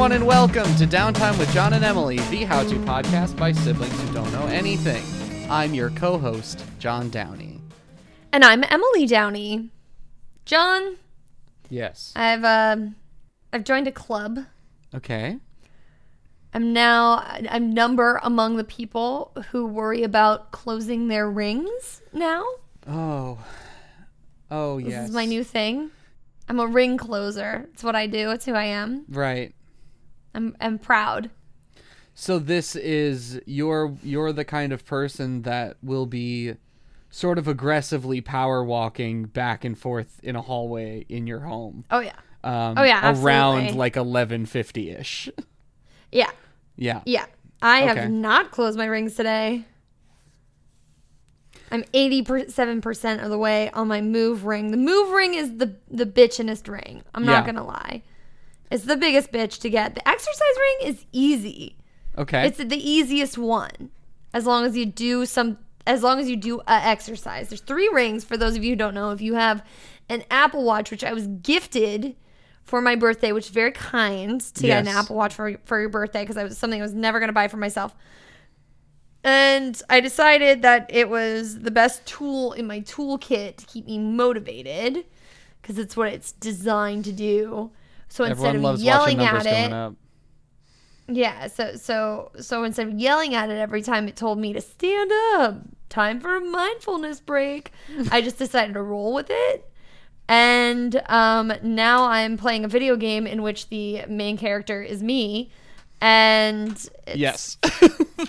everyone, and welcome to Downtime with John and Emily, the how to podcast by siblings who don't know anything. I'm your co host, John Downey. And I'm Emily Downey. John, Yes. I've um I've joined a club. Okay. I'm now I'm number among the people who worry about closing their rings now. Oh. Oh, This yes. is my new thing. I'm a ring closer. It's what I do. It's who I am. Right. I'm I'm proud. So this is you're you're the kind of person that will be sort of aggressively power walking back and forth in a hallway in your home. Oh yeah. Um, Oh, yeah, around like eleven fifty ish. Yeah. Yeah. Yeah. I Okay. have not closed my rings today. I'm 87% of the way on my move ring. The move ring is the the bitchinest ring. I'm not Yeah. going to lie. It's the biggest bitch to get. The exercise ring is easy. Okay. It's the easiest one. As long as you do some as long as you do a exercise. There's three rings for those of you who don't know. If you have an Apple Watch, which I was gifted for my birthday, which is very kind to get an Apple Watch for for your birthday because I was something I was never gonna buy for myself. And I decided that it was the best tool in my toolkit to keep me motivated because it's what it's designed to do. So instead Everyone of loves yelling at it, yeah, so so so instead of yelling at it every time it told me to stand up, time for a mindfulness break, I just decided to roll with it. And um, now I'm playing a video game in which the main character is me, and it's, Yes.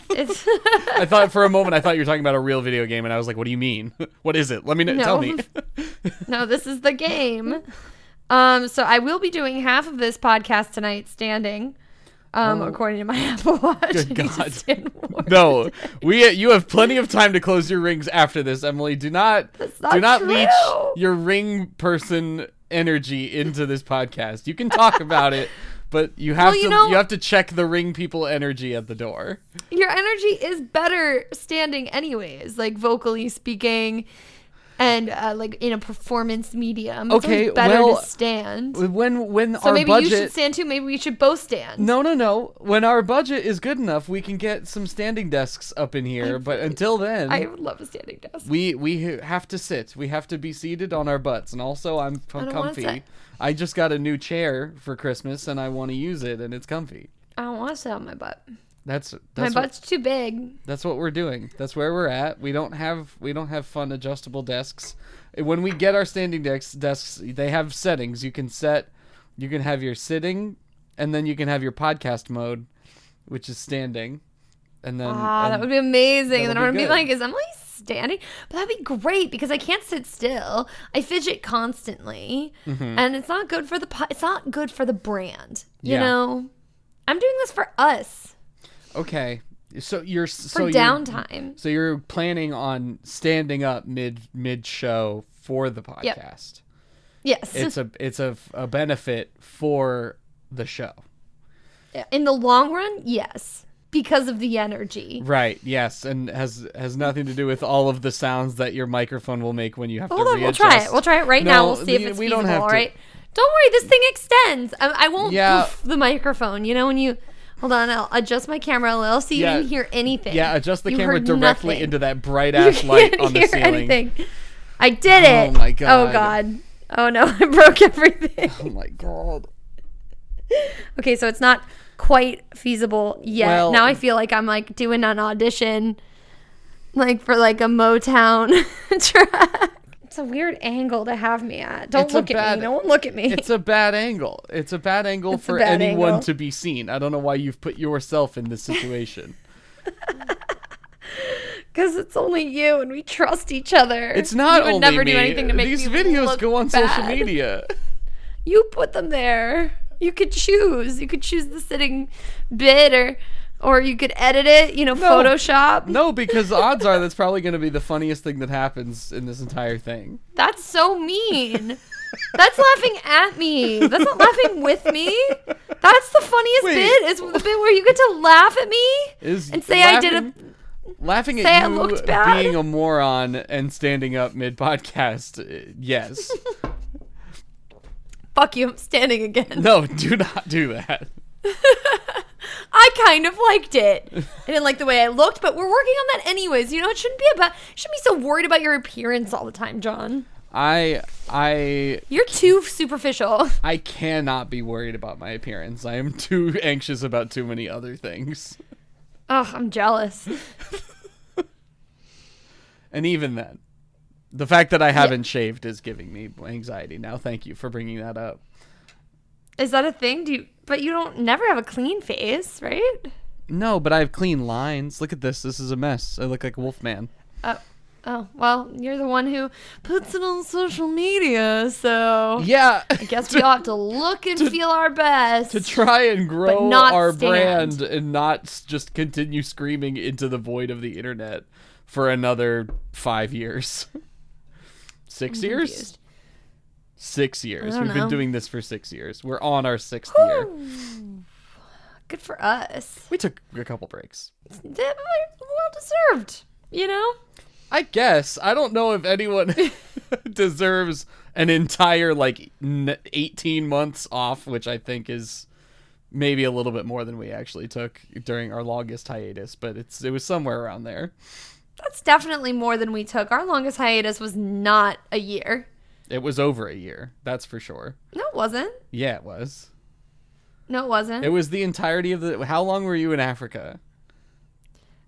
it's I thought for a moment I thought you were talking about a real video game, and I was like, "What do you mean? What is it? Let me know. No. Tell me." no, this is the game. Um, so I will be doing half of this podcast tonight standing, um, Oh. according to my Apple Watch. Good I need to God. no, we. You have plenty of time to close your rings after this, Emily. Do not. Not do not true. leech your ring person energy into this podcast. You can talk about it, but you have Well, you to. know- you have to check the ring people energy at the door. your energy is better standing anyways like vocally speaking and uh, like in a performance medium it's Okay, better well, to stand When when so our maybe budget. you should stand too maybe we should both stand No, no, no. When our budget is good enough, we can get some standing desks up in here. But until then, i would love a standing desk we we have to sit. We have to be seated on our butts. And also, I'm f- don't wanna comfy. I just got a new chair for Christmas, and I want to use it, and it's comfy. i don't want to sit on my butt That's my that's what, butt's too big that's what we're doing. That's where we're at. We don't have we don't have fun adjustable desks. When we get our standing desks, desks they have settings. You can set. You can have your sitting, and then you can have your podcast mode, which is standing. And then ah that would be amazing and then i'm gonna be like is emily standing but that'd be great because i can't sit still i fidget constantly Mm-hmm. and it's not good for the po- it's not good for the brand you Yeah. know i'm doing this for us Okay. So you're for so you're- downtime So you're planning on standing up mid mid show for the podcast. Yes. It's a it's a, a benefit for the show. In the long run, yes. Because of the energy. Right. Yes, and has has nothing to do with all of the sounds that your microphone will make when you have Hold to on, readjust. we'll try it. We'll try it right now. We'll see if it's we feasible, don't have all to- right? Don't worry, this thing extends. I, I won't Yeah. poof the microphone. You know, when you. Hold on, I'll adjust my camera a little so you Yeah. didn't hear anything. Yeah, adjust the You camera directly nothing. into that bright ass light on the ceiling. anything. I did oh it. Oh my God. Oh god. Oh no, I broke everything. Oh my god. okay, so it's not quite feasible yet. Well- now I feel like I'm like doing an audition like for like a Motown track. It's a weird angle to have me at. Don't It's look at bad- me. No one look at me. It's a bad angle. It's a bad angle It's for bad anyone angle. to be seen. I don't know why you've put yourself in this situation. Because it's only you and we trust each other. It's not you would never me. do anything to make These videos go on social media. You put them there. You could choose. You could choose the sitting bit or or you could edit it, you know, Photoshop. No, because the odds are that's probably going to be the funniest thing that happens in this entire thing. That's so mean. That's laughing at me. That's not laughing with me. That's the funniest Wait. bit. Is the bit where you get to laugh at me Is and say I did a. laughing- laughing I at you looked bad? being a moron and standing up mid podcast. uh, Yes. Fuck you. I'm standing again. no, do not do that. I kind of liked it. I didn't like the way I looked, but we're working on that anyways. You know, it shouldn't be about shouldn't be so worried about your appearance all the time, John. I I You're too superficial. I cannot be worried about my appearance. I am too anxious about too many other things. Oh, I'm jealous. And even then, the fact that I haven't shaved is giving me anxiety now. Thank you for bringing that up. Is that a thing? Do you but you don't never have a clean face, right? No, but I have clean lines. Look at this. This is a mess. I look like a Wolfman. Oh, oh, well, you're the one who puts it on social media, so Yeah. I guess we all have to look and feel our best. to try and grow our stand. brand and not just continue screaming into the void of the internet for another five years. 6 years? confused. Six years. We've been doing this for six years. We're on our sixth year. Good for us. We took a couple breaks. Well deserved, you know? I guess. I don't know if anyone deserves an entire, like, 18 months off, which I think is maybe a little bit more than we actually took during our longest hiatus, but it's it was somewhere around there. That's definitely more than we took. Our longest hiatus was not a year. It was over a year, that's for sure. No, it wasn't. Yeah, it was. No, it wasn't. It was the entirety of the. How long were you in Africa?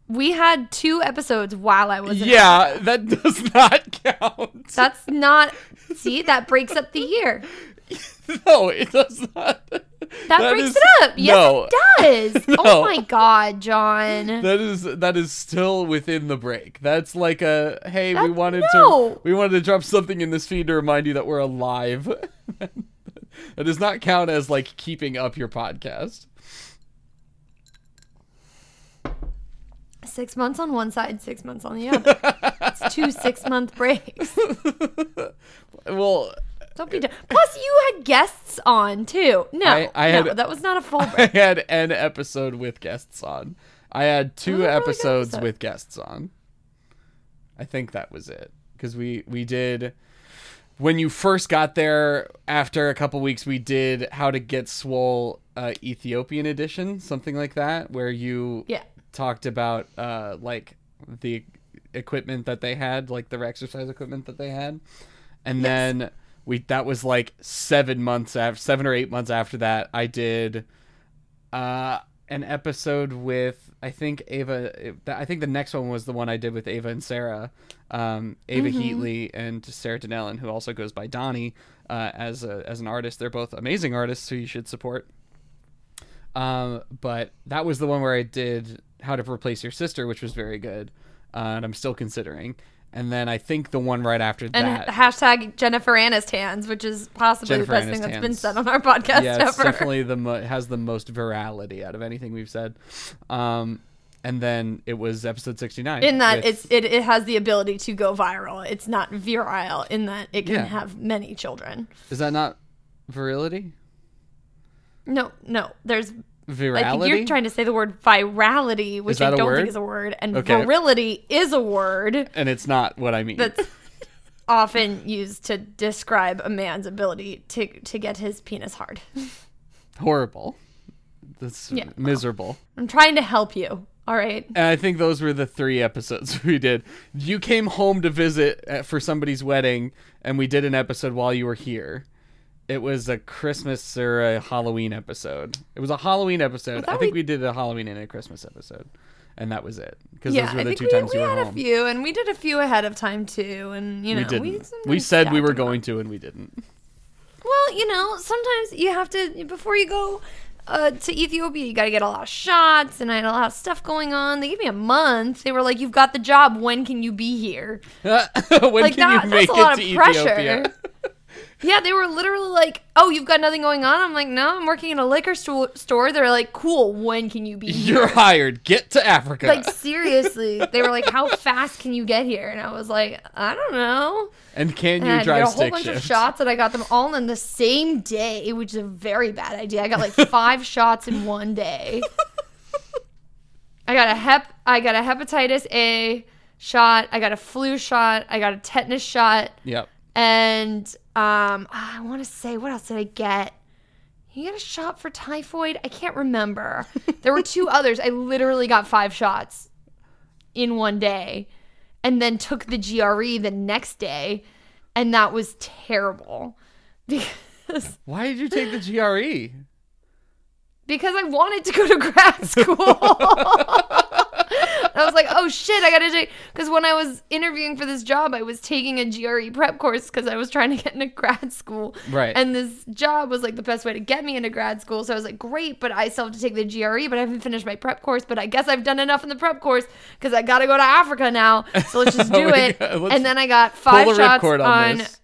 we had two episodes while I was in Yeah, that does not count. That's not. See, that breaks up the year. no, it does not. That, breaks is- it up. Yes, no. it does. Oh no. Oh my god, John. That is that is still within the break. That's like a hey, we wanted no. to we wanted to drop something in this feed to remind you that we're alive. that does not count as like keeping up your podcast. Six months on one side, six months on the other. it's two six month breaks. Well, Don't be. Dumb. Plus, you had guests on too. No, I- I no, had- that was not a full I had an episode with guests on. I had two really episodes episode. with guests on. I think that was it because we we did when you first got there after a couple weeks we did how to get swole uh, Ethiopian edition something like that where you Yeah. talked about uh, like the equipment that they had like the exercise equipment that they had and then we that was like seven months after seven or eight months after that i did uh an episode with i think ava i think the next one was the one i did with ava and sarah um ava heatley and sarah Donnellan, who also goes by donnie uh, as a as an artist. They're both amazing artists who you should support. Um, but that was the one where I did How to Replace Your Sister, which was very good, uh, and I'm still considering. And then I think the one right after And that, hashtag Jennifer Aniston's, which is possibly Jennifer the best thing that's been said on our podcast yeah, it's ever. definitely the mo- has the most virality out of anything we've said. Um, and then it was episode 69. in that with- it's it, it has the ability to go viral. It's not virile in that it can Yeah. have many children. is that not virility? No, no. There's Virality. You're trying to say the word virality, which I don't word? think is a word, and Okay. virility is a word and it's not what I mean. that's often used to describe a man's ability to to get his penis hard. horrible. That's Yeah, well. miserable. I'm trying to help you. All right. And I think those were the three episodes we did. You came home to visit for somebody's wedding, and we did an episode while you were here. It was a Christmas or a Halloween episode. It was a Halloween episode. I, thought think we- we did a Halloween and a Christmas episode, and that was it. Because Yeah, those were I the think two we, times we you were had home. a few, and we did a few ahead of time too, and you know we didn't. We, sometimes said we were going to, and we didn't. Well, you know, sometimes you have to before you go uh, to Ethiopia, you got to get a lot of shots, and I had a lot of stuff going on. They gave me a month. They were like, "You've got the job. When can you be here?" when Like can that- you that's make a lot it of to pressure. Ethiopia? Yeah, they were literally like, "Oh, you've got nothing going on." I'm like, "No, I'm working in a liquor sto- store." They're like, "Cool. When can you be here?" You're hired. Get to Africa. Like seriously, they were like, "How fast can you get here?" And I was like, "I don't know." and can And you I drive a whole bunch shift? of shots, and I got them all in the same day, which is a very bad idea. I got like five shots in one day. I got a hep, I got a hepatitis A shot, I got a flu shot, I got a tetanus shot, Yep. And um, I want to say what else did I get? You get a shot for typhoid? I can't remember. There were two others. I literally got five shots in one day and then took the GRE the next day. And that was terrible because, Why did you take the? GRE? because I wanted to go to grad school. I was like, oh shit, I gotta take. Because when I was interviewing for this job, I was taking a GRE prep course because I was trying to get into grad school. Right. And this job was like the best way to get me into grad school. So I was like, great, but I still have to take the GRE, but I haven't finished my prep course. But I guess I've done enough in the prep course because I gotta go to Africa now. So let's just do Oh it. And then I got five shots on, on. this.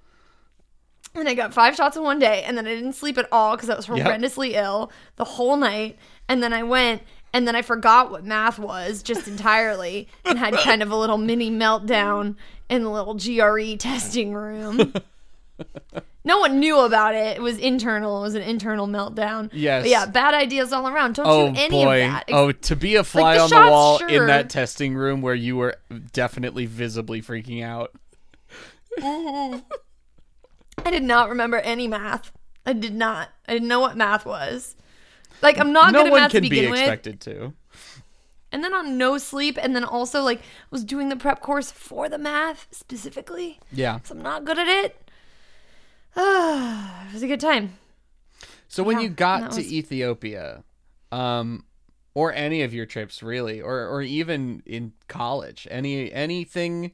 And I got five shots in one day, and then I didn't sleep at all because I was Yep. horrendously ill the whole night. And then I went, and then I forgot what math was just entirely, and had kind of a little mini meltdown in the little GRE testing room. no one knew about it. It was internal. It was an internal meltdown. Yes. But yeah, bad ideas all around. Don't Oh do any boy! of that. Oh, to be a fly the on the wall sure. in that testing room where you were definitely visibly freaking out. I did not remember any math. I did not. I didn't know what math was. Like I'm not no good at math can to be begin with. expected to. and then on no sleep and then also like was doing the prep course for the math specifically Yeah. so i'm not good at it it was a good time So when Yeah, you got to was- Ethiopia, um, or any of your trips really, or or even in college, any anything,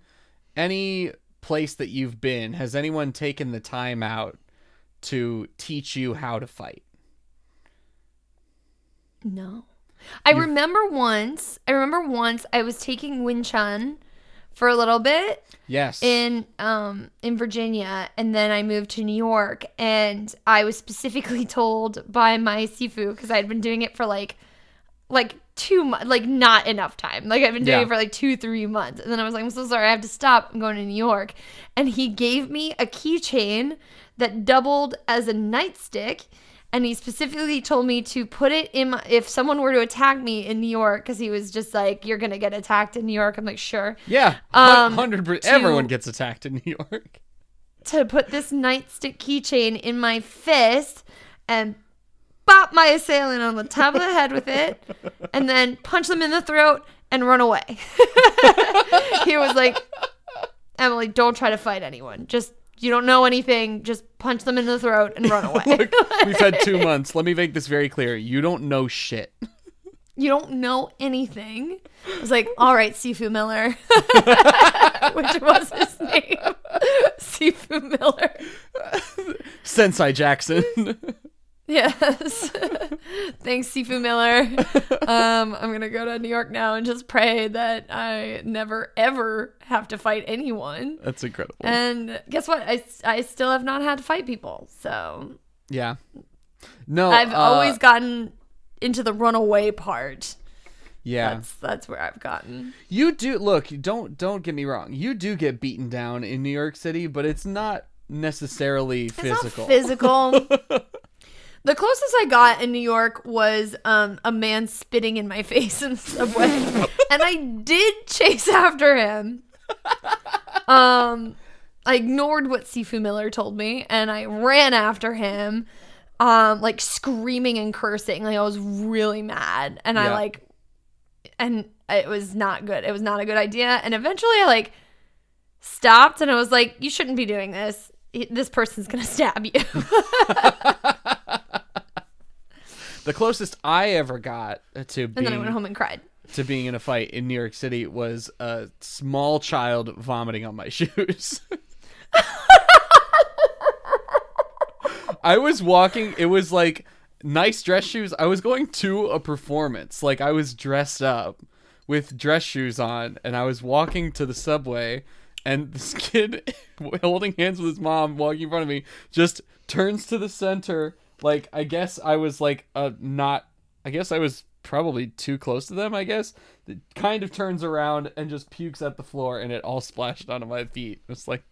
any place that you've been, has anyone taken the time out to teach you how to fight? No i remember once i remember once i was taking wing chun for a little bit Yes. in um in Virginia and then I moved to New York and I was specifically told by my sifu because I had been doing it for like like two months like not enough time like I've been doing Yeah. it for like two three months and then I was like I'm so sorry I have to stop I'm going to New York and he gave me a keychain that doubled as a nightstick and he specifically told me to put it in my if someone were to attack me in New York because he was just like you're gonna get attacked in New York I'm like sure yeah. um, Hundred to- Everyone gets attacked in New York. to put this nightstick keychain in my fist and bop my assailant on the top of the head with it and then punch them in the throat and run away. he was like, Emily, don't try to fight anyone. Just, you don't know anything. Just punch them in the throat and run away. Look, we've had two months. Let me make this very clear. You don't know shit. you don't know anything. I was like, all right, Sifu Miller, which was his name. Sifu Miller. Sensei Jackson. Yes. Thanks, Sifu Miller. Um, I'm gonna go to New York now and just pray that I never ever have to fight anyone. That's incredible. And guess what? I, I still have not had to fight people. So yeah. No, I've uh, always gotten into the runaway part. yeah. That's that's where I've gotten. You do look. Don't don't get me wrong. You do get beaten down in New York City, but it's not necessarily It's physical. not physical. the closest I got in New York was um, a man spitting in my face in the subway, and I did chase after him. Um, I ignored what Sifu Miller told me, and I ran after him, um, like screaming and cursing. Like I was really mad, and I Yeah. like, and it was not good. It was not a good idea. And eventually, I like stopped, and I was like, "You shouldn't be doing this. This person's gonna stab you." the closest I ever got to being, And then I went home and cried. to being in a fight in New York City was a small child vomiting on my shoes. I was walking. It was like nice dress shoes. I was going to a performance. Like I was dressed up with dress shoes on, and I was walking to the subway. And this kid holding hands with his mom walking in front of me just turns to the center. Like I guess I was like a not. I guess I was probably too close to them. I guess it kind of turns around and just pukes at the floor, and it all splashed onto my feet. It's like,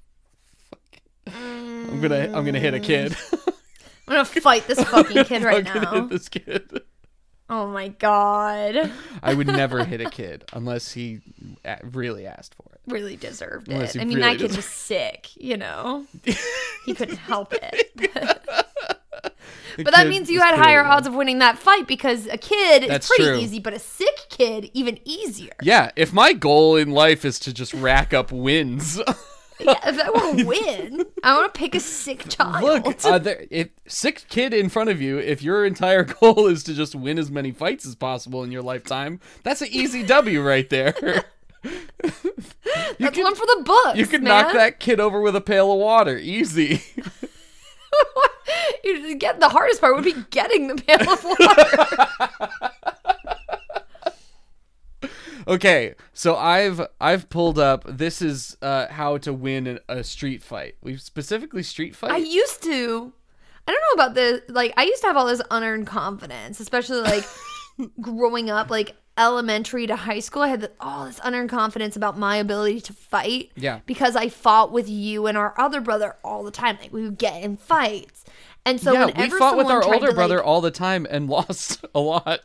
fuck. I'm gonna I'm gonna hit a kid. Mm. I'm gonna fight this fucking kid right now. hit this kid. Oh my god. I would never hit a kid unless he really asked for it. Really deserved Unless it. I mean, really that kid was sick, you know? He couldn't help it. But that means you had higher odds of winning that fight because a kid is That's pretty true. easy, but a sick kid even easier. Yeah, if my goal in life is to just rack up wins, Yeah, if I want to win, I want to pick a sick child. look, uh, there, if sick kid in front of you, if your entire goal is to just win as many fights as possible in your lifetime, that's an easy W right there. That's one for the books. You can knock that kid over with a pail of water, easy. You get the hardest part would be getting the pail of water. Okay, so I've I've pulled up. This is uh, how to win a, a street fight. We've specifically street fight. I used to. I don't know about this. Like, I used to have all this unearned confidence, especially like growing up, like elementary to high school. I had all this unearned confidence about my ability to fight. Yeah. Because I fought with you and our other brother all the time. Like, we would get in fights. And so, yeah, we fought with our older to, brother like, all the time and lost a lot.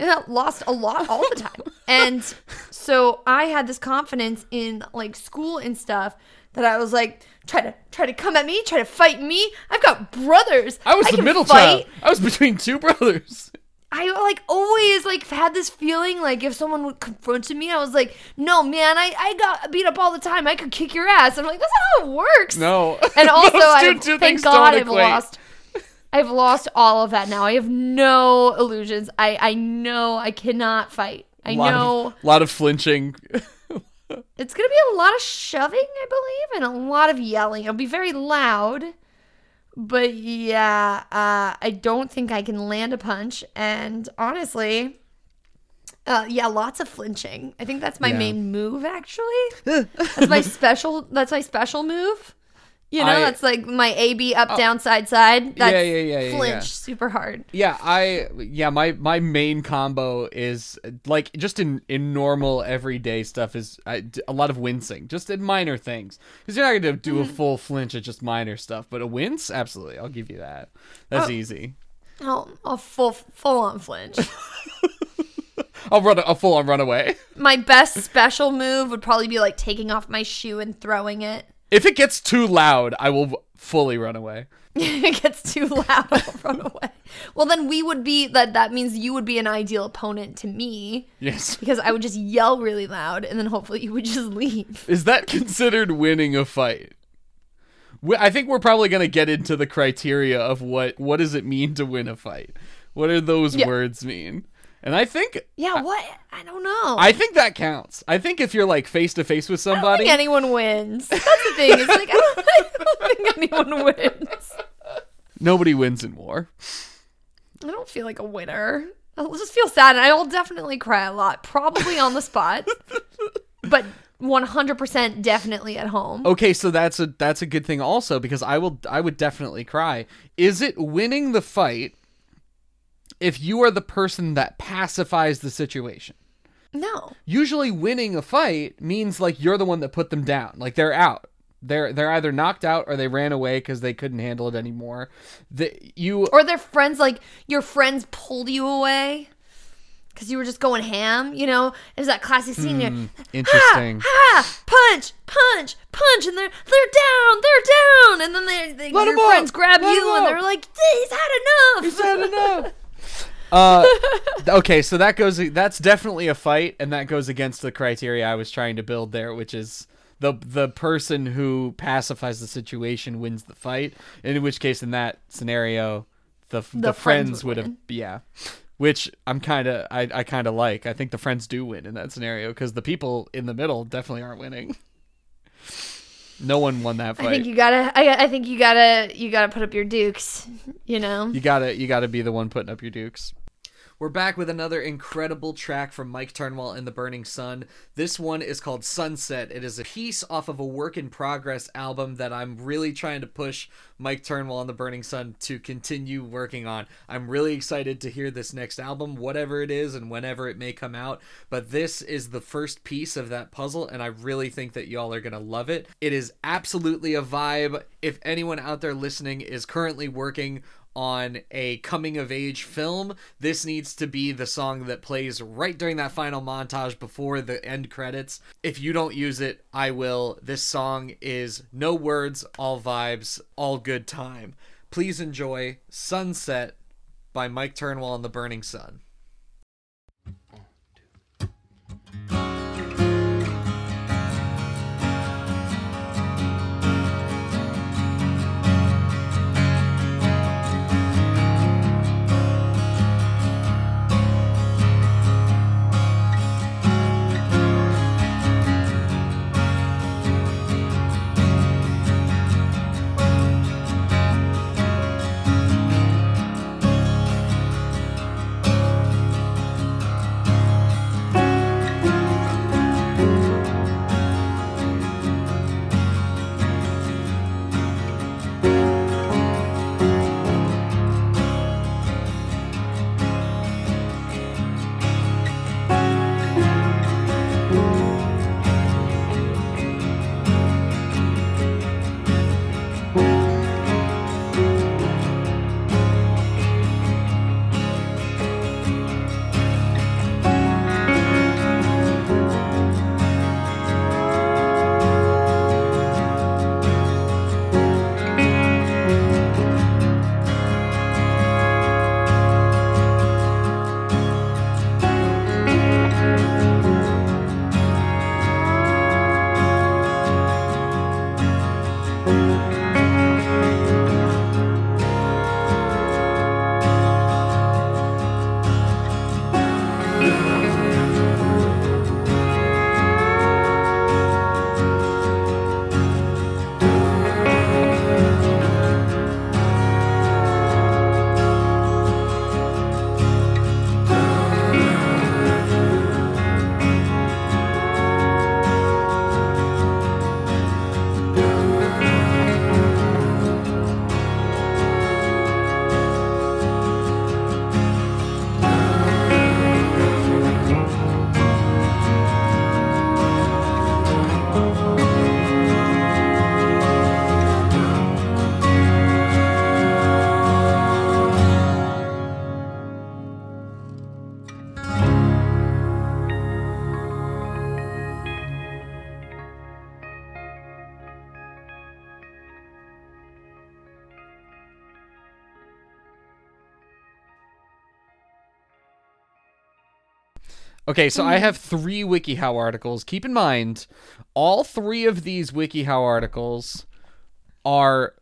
Yeah, lost a lot all the time. and so I had this confidence in like school and stuff that I was like, try to try to come at me, try to fight me. I've got brothers. I was the middle fight. child. I was between two brothers. I like always like had this feeling like if someone would confronted me, I was like, no man, I, I got beat up all the time. I could kick your ass. I'm like, that's not how it works. No. And also, I thank God I've lost. I've lost all of that now. I have no illusions. I I know I cannot fight. I lot know a lot of flinching. it's gonna be a lot of shoving, I believe, and a lot of yelling. It'll be very loud. But yeah, uh, I don't think I can land a punch. And honestly, uh, yeah, lots of flinching. I think that's my Yeah. main move. Actually, that's my special. That's my special move. You know, I- Oh. that's like my A B up down side side. That's yeah, yeah, yeah, flinch yeah. super hard. Yeah, I yeah, my my main combo is like just in in normal everyday stuff is I, a lot of wincing, just in minor things. Cuz you're not going to do Mm-hmm. a full flinch at just minor stuff, but a wince, absolutely. I'll give you that. That's Oh. easy. Oh, a full full on flinch. I'll run a, a full on runaway. my best special move would probably be like taking off my shoe and throwing it. If it gets too loud, I will fully run away. it gets too loud, I'll run away. Well, then we would be that. That means you would be an ideal opponent to me Yes. because I would just yell really loud, and then hopefully you would just leave. Is that considered winning a fight? We- I think we're probably going to get into the criteria of what what does it mean to win a fight. What do those Yeah. words mean? And I think Yeah, what? I don't know. I think that counts. I think if you're like face to face with I don't somebody, think anyone wins. That's the thing. It's like I don't, I don't think anyone wins. nobody wins in war. I don't feel like a winner. I'll just feel sad, and I will definitely cry a lot, probably on the spot, but 100% definitely at home. Okay, so that's a that's a good thing also because I will I would definitely cry. Is it winning the fight if you are the person that pacifies the situation? No. usually winning a fight means like you're the one that put them down like they're out they're they're either knocked out or they ran away because they couldn't handle it anymore the, you Or their friends, like your friends pulled you away because you were just going ham. You know, there's that classic scene. Hmm, interesting. Ha, ha, punch, punch, punch, and they're they're down, they're down, and then they, they your 'em up, friends grab let you and up. they're like, he's had enough. Is had enough? uh okay so that goes that's definitely a fight and that goes against the criteria i was trying to build there which is the the person who pacifies the situation wins the fight in which case in that scenario the the, friends friends, would would have yeah which i'm kind of i, I kind of like i think the friends do win in that scenario because the people in the middle definitely aren't winning no one won that fight I think you gotta. I, I think you gotta. You gotta put up your dukes. You know. You gotta you gotta be the one putting up your dukes. We're back with another incredible track from Mike Turnwell and the Burning Sun. This one is called Sunset. It is a piece off of a work in progress album that I'm really trying to push Mike Turnwell and the Burning Sun to continue working on. I'm really excited to hear this next album, whatever it is and whenever it may come out. But this is the first piece of that puzzle, and I really think that y'all are gonna love it. It is absolutely a vibe. If anyone out there listening is currently working on a coming of age film, this needs to be the song that plays right during that final montage before the end credits. If you don't use it, I will. This song is no words, all vibes, all good time. please enjoy Sunset by Mike Turnwell and the Burning Sun. Okay, so I have three WikiHow articles. Keep in mind, all three of these WikiHow articles are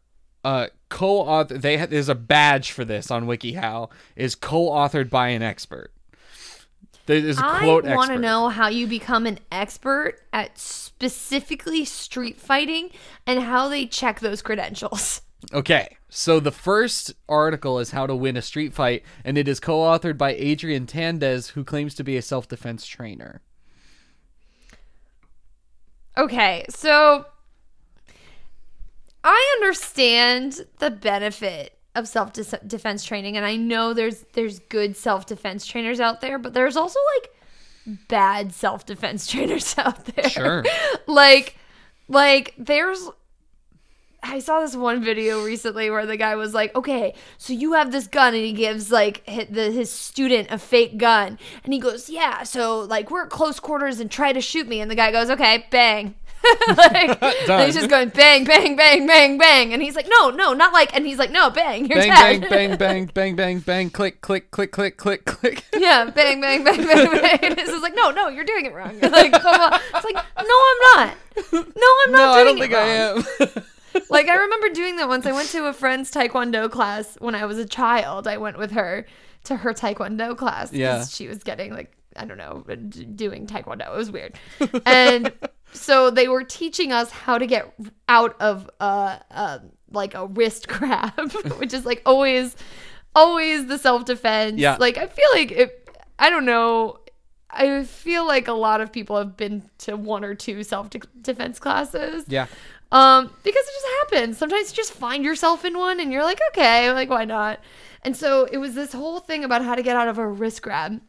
uh, co-author. They ha- there's a badge for this on WikiHow is co-authored by an expert. There's a I quote want to know how you become an expert at specifically street fighting and how they check those credentials. Okay, so the first article is how to win a street fight, and it is co-authored by Adrian Tandez, who claims to be a self-defense trainer. Okay, so I understand the benefit of self defense training, and I know there's there's good self defense trainers out there, but there's also like bad self defense trainers out there. Sure. like, like there's. I saw this one video recently where the guy was like, "Okay, so you have this gun," and he gives like hi- the, his student a fake gun, and he goes, "Yeah, so like we're at close quarters and try to shoot me," and the guy goes, "Okay, bang." like, and he's just going bang, bang, bang, bang, bang, and he's like, "No, no, not like," and he's like, "No, bang, you're Bang, dead." bang, bang, bang, bang, bang, bang, click, click, click, click, click, click. yeah, bang, bang, bang, bang, bang. And it's like, no, no, you're doing it wrong. Like, come on. It's like, no, I'm not. No, I'm not. No, not I don't think wrong. I am. Like I remember doing that once. I went to a friend's taekwondo class when I was a child. I went with her to her taekwondo class. Yeah. she was getting like I don't know doing taekwondo. It was weird, and so they were teaching us how to get out of uh, uh like a wrist grab, which is like always always the self defense. Yeah. like I feel like it. I don't know. I feel like a lot of people have been to one or two self defense classes. yeah. Um, because it just happens. Sometimes you just find yourself in one and you're like, okay, like why not? And so it was this whole thing about how to get out of a wrist grab.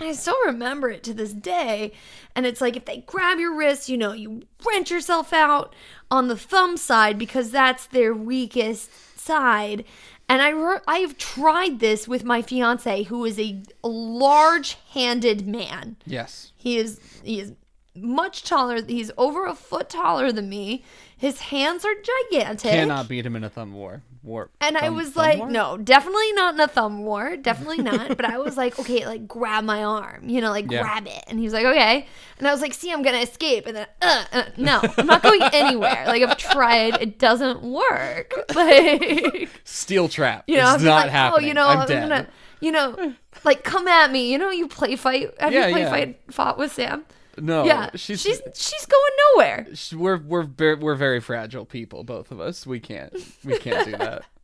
I still remember it to this day. And it's like if they grab your wrist, you know, you wrench yourself out on the thumb side because that's their weakest side. And I re- I've tried this with my fiance who is a large-handed man. Yes. He is he is much taller. He's over a foot taller than me. His hands are gigantic. Cannot beat him in a thumb war. war. And I was like, war? no, definitely not in a thumb war. Definitely not. but I was like, okay, like grab my arm, you know, like Yeah. grab it. And he was like, okay. And I was like, see, I'm going to escape. And then, uh, uh, no, I'm not going anywhere. Like, I've tried. It doesn't work. Like, Steel trap. you know, it's not like, happening. oh, you know, I'm I'm, to, you know, like come at me. You know, you play fight. Have Yeah, you play yeah. fight fought with Sam? No, yeah. She's, she's, she's going nowhere. we're we're we're very fragile people, both of us. We can't we can't do that.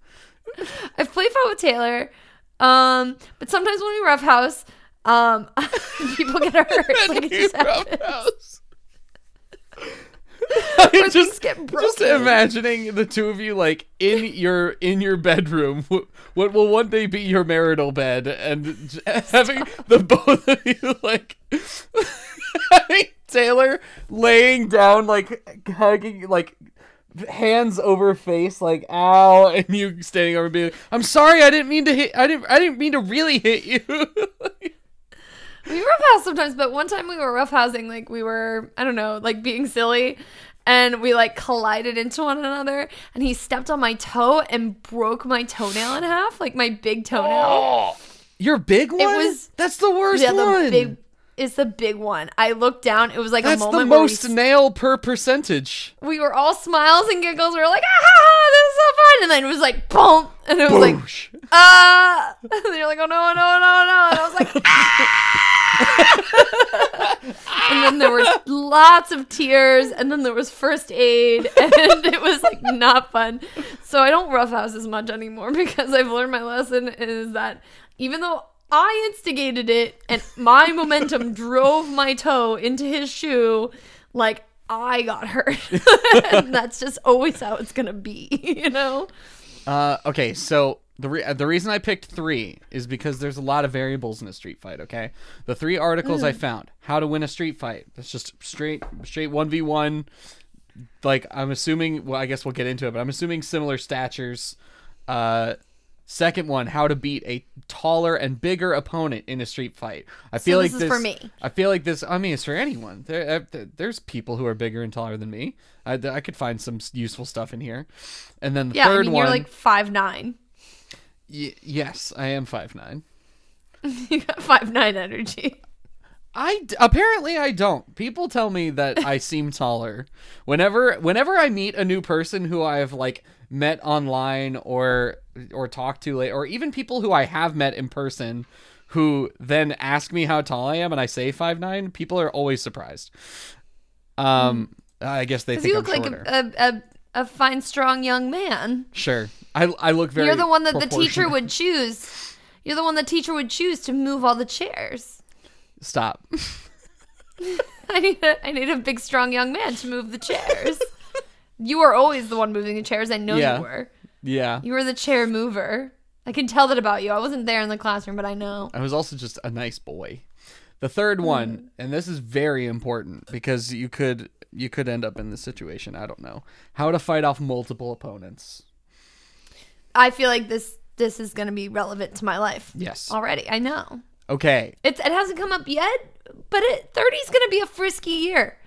I've played fight with Taylor. Um, but sometimes when we roughhouse, um, people get hurt. like it just. Roughhouse. Or just just imagining the two of you like in your in your bedroom wh- what will one day be your marital bed and having the both of you like Taylor laying down like hugging like hands over face like ow and you standing over being like, I'm sorry I didn't mean to hit I didn't I didn't mean to really hit you We roughhouse sometimes, but one time we were roughhousing, like we were, I don't know, like being silly, and we like collided into one another, and he stepped on my toe and broke my toenail in half, like my big toenail. Oh, your big one? it was- That's the worst yeah, the one. big. It's the big one. I looked down. It was like That's a the moment we most nail per percentage. we were all smiles and giggles. We were like, ah, this is so fun. And then it was like, boom. And it was like, Boosh. ah. And then you're like, oh, no, no, no, no. And I was like, ah. and then there were lots of tears. And then there was first aid. And it was like not fun. So I don't roughhouse as much anymore because I've learned my lesson is that even though I instigated it and my momentum drove my toe into his shoe, like I got hurt. and that's just always how it's gonna be, you know? Uh, okay, so the re- the reason I picked three is because there's a lot of variables in a street fight. Okay, the three articles I found: how to win a street fight. That's just straight straight one v one. Like I'm assuming. Well, I guess we'll get into it, but I'm assuming similar statures. Uh, second one: how to beat a taller and bigger opponent in a street fight. I feel this like is for me. I feel like this. I mean, it's for anyone. There, uh, there's people who are bigger and taller than me. I, I could find some useful stuff in here. And then the Yeah, third I mean one. you're like five nine. Y- yes, I am five nine. you got five nine energy. I d- apparently I don't. People tell me that I seem taller whenever whenever I meet a new person who I've like met online or or talked to late, or even people who I have met in person who then ask me how tall I am and I say five nine. People are always surprised. Um, I guess they think you I'm look like a, a, a, a fine, strong young man. Sure, I I look very. You're the one that the teacher would choose. You're the one the teacher would choose to move all the chairs. stop. I need a, I need a big, strong young man to move the chairs. you are always the one moving the chairs. I know Yeah. you were. Yeah, You were the chair mover. I can tell that about you. I wasn't there in the classroom, but I know. I was also just a nice boy. The third mm. one, and this is very important because you could you could end up in this situation. I don't know how to fight off multiple opponents. I feel like this this is going to be relevant to my life Yes. already. I know. Okay. It's it hasn't come up yet, but it 30 is going to be a frisky year.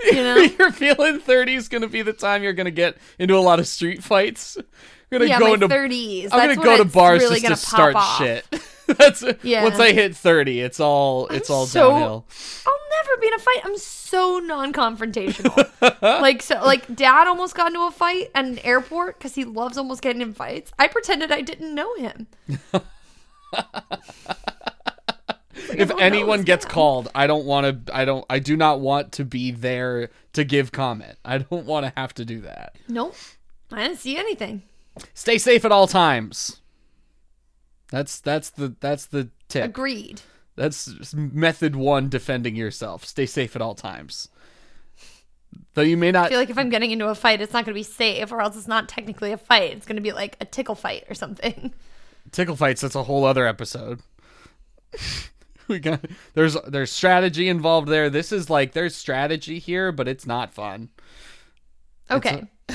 You know? you're feeling 30 is going to be the time you're going to get into a lot of street fights. I'm going to yeah, go into 30s. I'm That's gonna go to bars really just gonna start off. shit. That's Yeah. once I hit 30, it's all it's all so- downhill. I'll never be in a fight. I'm so non-confrontational. like so like dad almost got into a fight at an airport cuz he loves almost getting in fights. I pretended I didn't know him. If anyone gets now. called, I don't want to. I don't. I do not want to be there to give comment. I don't want to have to do that. Nope. I didn't see anything. Stay safe at all times. That's that's the that's the tip. Agreed. That's method one: defending yourself. Stay safe at all times. Though you may I not. feel like if I'm getting into a fight, it's not going to be safe or else it's not technically a fight. It's going to be like a tickle fight or something. tickle fights. That's a whole other episode. we got there's there's strategy involved there. This is like there's strategy here, but it's not fun. Okay.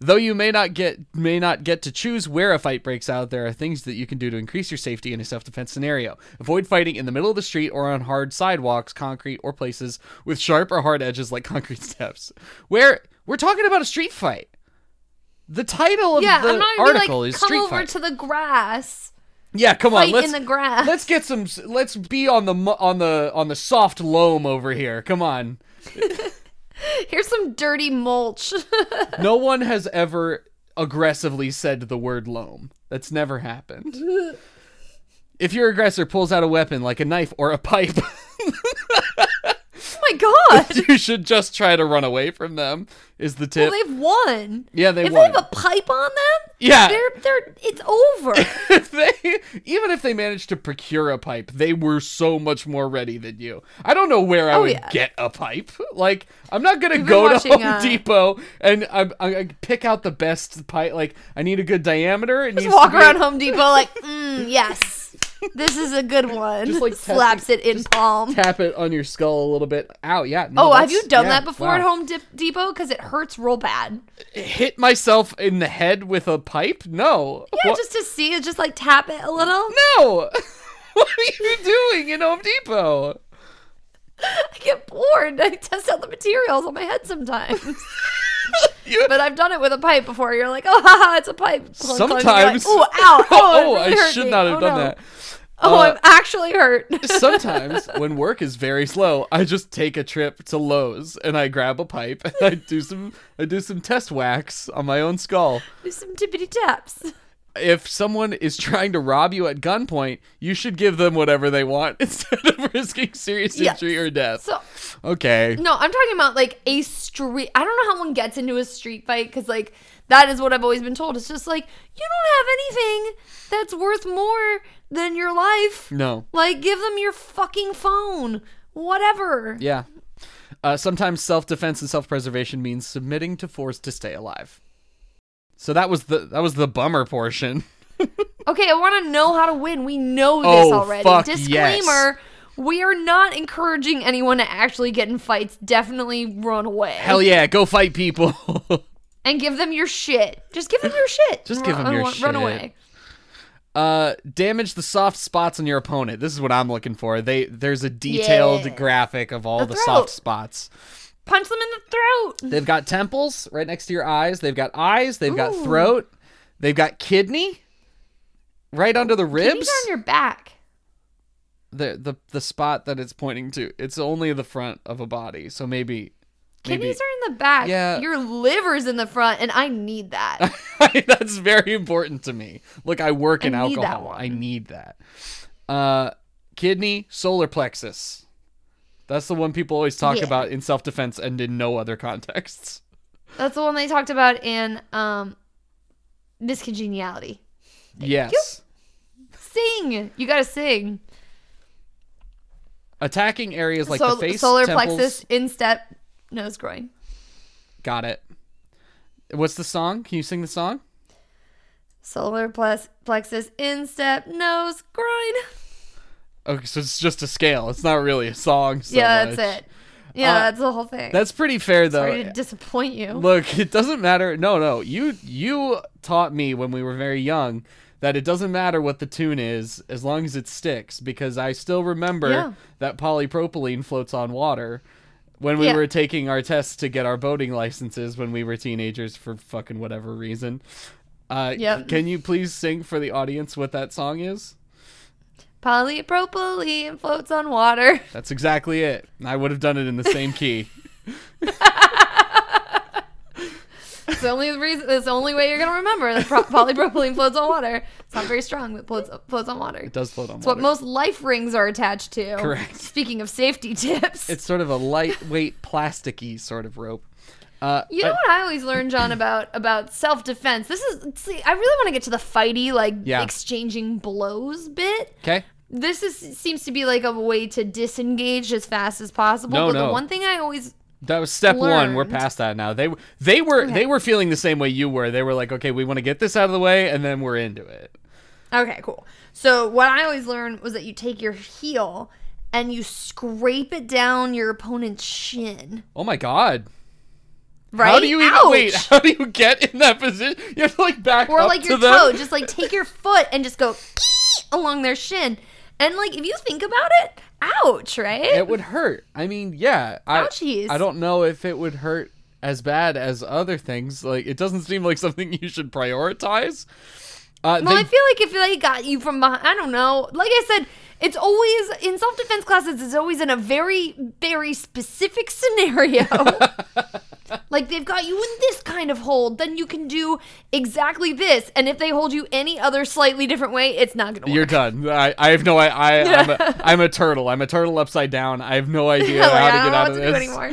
Though you may not get may not get to choose where a fight breaks out, there are things that you can do to increase your safety in a self-defense scenario. Avoid fighting in the middle of the street or on hard sidewalks, concrete, or places with sharp or hard edges like concrete steps. Where we're talking about a street fight. The title of Yeah, the I'm not article like, is come Street over Fight. to the grass. Yeah, come on, let's in the grass. let's get some. Let's be on the on the on the soft loam over here. Come on. Here's some dirty mulch. No one has ever aggressively said the word loam. That's never happened. If your aggressor pulls out a weapon like a knife or a pipe, oh my god. you should just try to run away from them. Is the tip? Well, they've won. yeah, they if won. they have a pipe on them, Yeah. they're they're it's over. if they even if they managed to procure a pipe, they were so much more ready than you. I don't know where I Oh, would yeah. get a pipe. Like I'm not gonna been go to watching, Home uh, Depot and I, I, pick out the best pipe. Like I need a good diameter. It needs Just walk to be- around Home Depot like, mm, yes, this is a good one. Just, like, slaps it in palm. Tap it on your skull a little bit. Ow, yeah. no, Oh, have you done yeah, that before wow. at Home Dip- Depot? Because it hurts real bad. Hit myself in the head with a pipe? No. Yeah, What- just to see it, just like tap it a little. no. what are you doing in Home Depot? I get bored. I test out the materials on my head sometimes. You, but I've done it with a pipe before. You're like, oh, haha, it's a pipe. Sometimes. Like, oh, ow. Oh, oh, I should me. not have Oh, done no. that. Oh, Uh, I'm actually hurt. Sometimes when work is very slow, I just take a trip to Lowe's and I grab a pipe and I do some I do some test wax on my own skull. Do some tippity taps. If someone is trying to rob you at gunpoint, you should give them whatever they want instead of risking serious Yes. injury or death. So, Okay. no, I'm talking about like a street. I don't know how one gets into a street fight because, like, that is what I've always been told. It's just like, you don't have anything that's worth more than your life. No. Like, give them your fucking phone. Whatever. Yeah. Uh, sometimes self-defense and self-preservation means submitting to force to stay alive. So that was the that was the bummer portion. Okay, I want to know how to win. We know this Oh, already. fuck Disclaimer. We are not encouraging anyone to actually get in fights. Definitely run away. Hell yeah, go fight people. And give them your shit. Just give them your shit. Just give them Run- your run shit. Run away. uh damage the soft spots on your opponent. This is what I'm looking for. They there's a detailed Yeah. graphic of all The the, soft spots. Punch them in the throat. They've got temples right next to your eyes. They've got eyes. They've got throat. They've got kidney right under the Kidneys ribs. are on your back. the the the spot that it's pointing to. It's only the front of a body, so maybe maybe Kidneys are in the back. Yeah. Your liver's in the front, and I need that. that's very important to me. Look, I work in I that alcohol. I need that. Uh, kidney, solar plexus. That's the one people always talk Yeah. about in self defense and in no other contexts. That's the one they talked about in um, Miss Congeniality. Yes. Sing. You gotta sing. Attacking areas like Sol- the face, solar temples. plexus, instep, nose, groin. Got it. What's the song? Can you sing the song? Solar plex- plexus, instep, nose, groin. Okay, so it's just a scale. It's not really a song. So yeah, much. that's it. Yeah, Uh, that's the whole thing. That's pretty fair though. Sorry to disappoint you. Look, it doesn't matter. No, no. You you taught me when we were very young that it doesn't matter what the tune is as long as it sticks because I still remember Yeah. that polypropylene floats on water when we Yeah. were taking our tests to get our boating licenses when we were teenagers for fucking whatever reason. Uh, Yep. Can you please sing for the audience what that song is? Polypropylene floats on water. That's exactly it. I would have done it in the same key. It's the only reason. It's the only way you're gonna remember that pro- polypropylene floats on water. It's not very strong, but floats floats on water. It does float on It's water. It's what most life rings are attached to. Correct. Speaking of safety tips, it's sort of a lightweight, plasticky sort of rope. Uh, you know what I always learn, John, about about self defense. This is see, I really want to get to the fighty, like Yeah. exchanging blows bit. okay. This is seems to be like a way to disengage as fast as possible. No, but no. the one thing I always That was step one. We're past that now. They they were Okay. they were feeling the same way you were. They were like, okay, we want to get this out of the way, and then we're into it. Okay, cool. So what I always learned was that you take your heel and you scrape it down your opponent's shin. Oh my god! Right? How do you even Ouch. wait? How do you get in that position? You have to like back Or up like to your them. toe, just like take your foot and just go along their shin. And like if you think about it, ouch, right? It would hurt. I mean, yeah. I Ouchies. I don't know if it would hurt as bad as other things. Like it doesn't seem like something you should prioritize. Uh, Well, they- I feel like if they got you from behind, I don't know. Like I said, it's always in self defense classes. It's always in a very, very specific scenario. like they've got you in this kind of hold, then you can do exactly this. And if they hold you any other slightly different way, it's not going to work. You're done. I, I have no I, I I'm, a, I'm a turtle. I'm a turtle upside down. I have no idea like, how to get out of to this. anymore.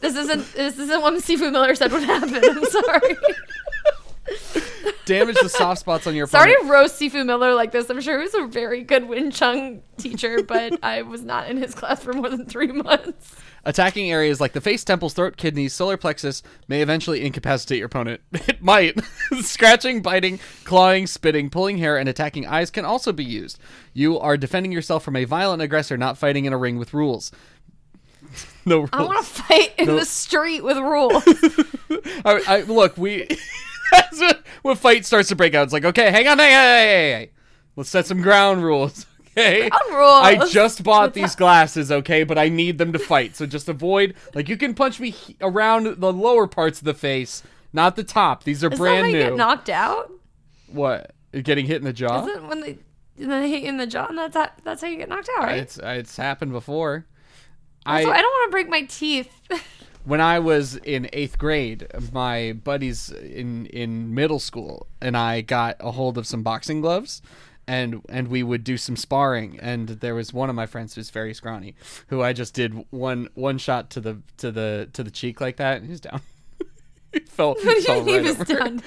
This isn't this isn't what Sifu Miller said would happen. I'm sorry. Damage the soft spots on your Sorry opponent. to roast Sifu Miller like this. I'm sure he was a very good Wing Chun teacher, but I was not in his class for more than three months. Attacking areas like the face, temples, throat, kidneys, solar plexus may eventually incapacitate your opponent. It might. Scratching, biting, clawing, spitting, pulling hair, and attacking eyes can also be used. You are defending yourself from a violent aggressor, not fighting in a ring with rules. No rules. I want to fight in No. the street with rules. I, I look, we when fight starts to break out, it's like, okay, hang on, hey, let's set some ground rules. Okay, Ground rules. I just bought these glasses, okay, but I need them to fight, so just avoid. Like, you can punch me around the lower parts of the face, not the top. These are Is brand that how you new. get knocked out? what? Getting hit in the jaw? Is it when they and then they hit you in the jaw and that's how, that's how you get knocked out, right? It's it's happened before. so I don't want to break my teeth. when I was in eighth grade, my buddies in in middle school and I got a hold of some boxing gloves, and and we would do some sparring. And there was one of my friends who's very scrawny, who I just did one one shot to the to the to the cheek like that, and he's down. he fell, What fell do you mean right he was over. done?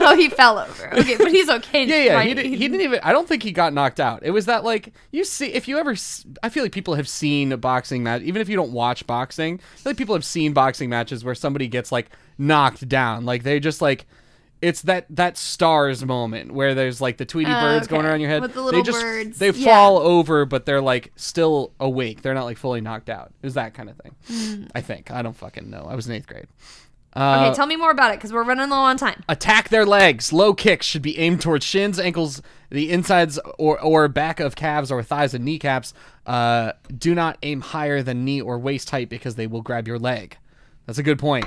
oh, he fell over. Okay, but he's okay. Yeah, yeah. He, did, he didn't even. I don't think he got knocked out. It was that like you see, if you ever, I feel like people have seen a boxing match, even if you don't watch boxing. I feel like people have seen boxing matches where somebody gets like knocked down, like they just like. It's that that stars moment where there's like the Tweety Oh, birds going around your head. With the they just birds. they Yeah. fall over, but they're like still awake. They're not like fully knocked out. It was that kind of thing. Hmm. I think I don't fucking know. I was in eighth grade. Uh, Okay, tell me more about it because we're running low on time. Attack their legs. Low kicks should be aimed towards shins, ankles, the insides or, or back of calves or thighs and kneecaps. Uh, do not aim higher than knee or waist height because they will grab your leg. That's a good point.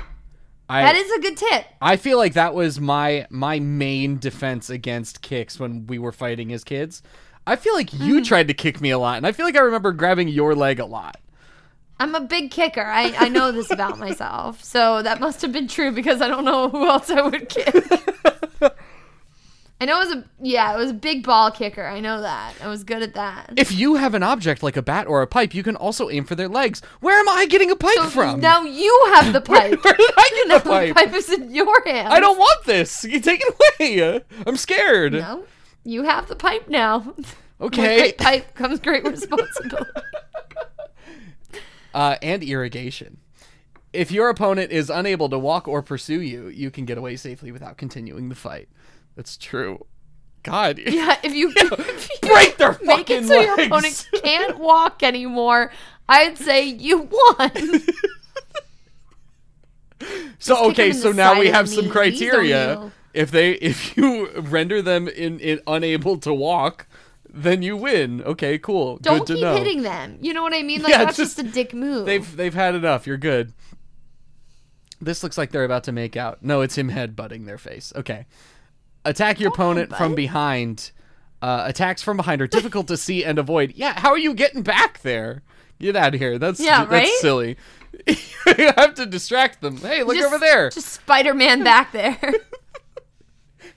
I, That is a good tip. I feel like that was my my main defense against kicks when we were fighting as kids. I feel like you Mm-hmm. tried to kick me a lot, and I feel like I remember grabbing your leg a lot. I'm a big kicker. I, I know this about myself. So that must have been true because I don't know who else I would kick. I know it was a yeah, it was a big ball kicker. I know that. I was good at that. If you have an object like a bat or a pipe, you can also aim for their legs. Where am I getting a pipe So from? now you have the pipe. Where did I now get the pipe? the pipe is in your hands. I don't want this. You take it away. I'm scared. No, you have the pipe now. With Okay. great pipe comes great responsibility. Uh, and irrigation. If your opponent is unable to walk or pursue you, you can get away safely without continuing the fight. That's true. God. Yeah, if you, if you Break their fucking make it so your opponent can't walk anymore, I'd say you won. So okay, so now we have some criteria. If they if you render them in, in unable to walk, then you win. Okay, cool. Don't Good to keep know. hitting them. You know what I mean? Like Yeah, that's just- just, a dick move. They've they've had enough. You're good. This looks like they're about to make out. No, it's him headbutting their face. Okay. Attack your opponent from behind. Uh, attacks from behind are difficult to see and avoid. Yeah, how are you getting back there? Get out of here. That's Yeah, that's right? silly. you have to distract them. Hey, look Just- over there. Just Spider Man back there.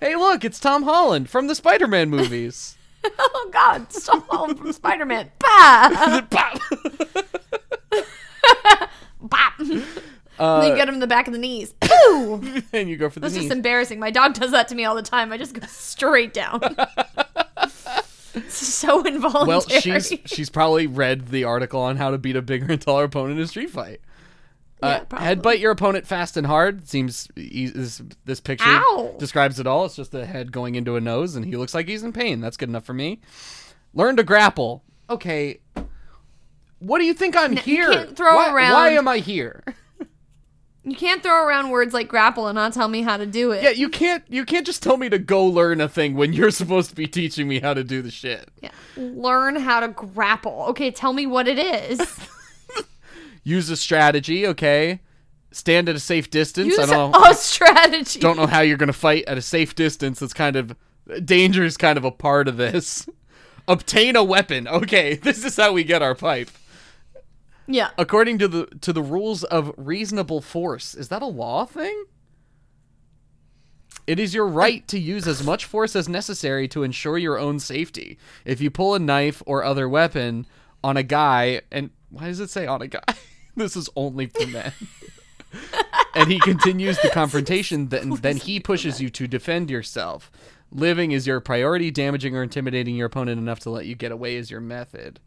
Hey, look, it's Tom Holland from the Spider-Man movies. oh God! Stop home from Spider Man. Bah! Pop. Bop! Uh, then you get him in the back of the knees. Pooh! and you go for the That's knees. just embarrassing. My dog does that to me all the time. I just go straight down. so involuntary. Well, she's she's probably read the article on how to beat a bigger and taller opponent in a street fight. Uh, probably. headbutt your opponent fast and hard. Seems this, this picture Ow. describes it all. It's just a head going into a nose, and he looks like he's in pain. That's good enough for me. Learn to grapple. Okay. What do you think I'm here? can't throw why, around- Why am I here? You can't throw around words like grapple and not tell me how to do it. Yeah, you can't. You can't just tell me to go learn a thing when you're supposed to be teaching me how to do the shit. Yeah. Learn how to grapple. Okay, tell me what it is. Use a strategy. Okay. stand at a safe distance. Use I don't know. a strategy. don't know how you're going to fight at a safe distance. It's kind of danger is kind of a part of this. Obtain a weapon. Okay, this is how we get our pipe. Yeah. According to the to the rules of reasonable force. Is that a law thing? It is your right to use as much force as necessary to ensure your own safety. If you pull a knife or other weapon on a guy, and why does it say on a guy? this is only for men. and he continues the confrontation, then then he pushes you to defend yourself. Living is your priority. Damaging or intimidating your opponent enough to let you get away is your method.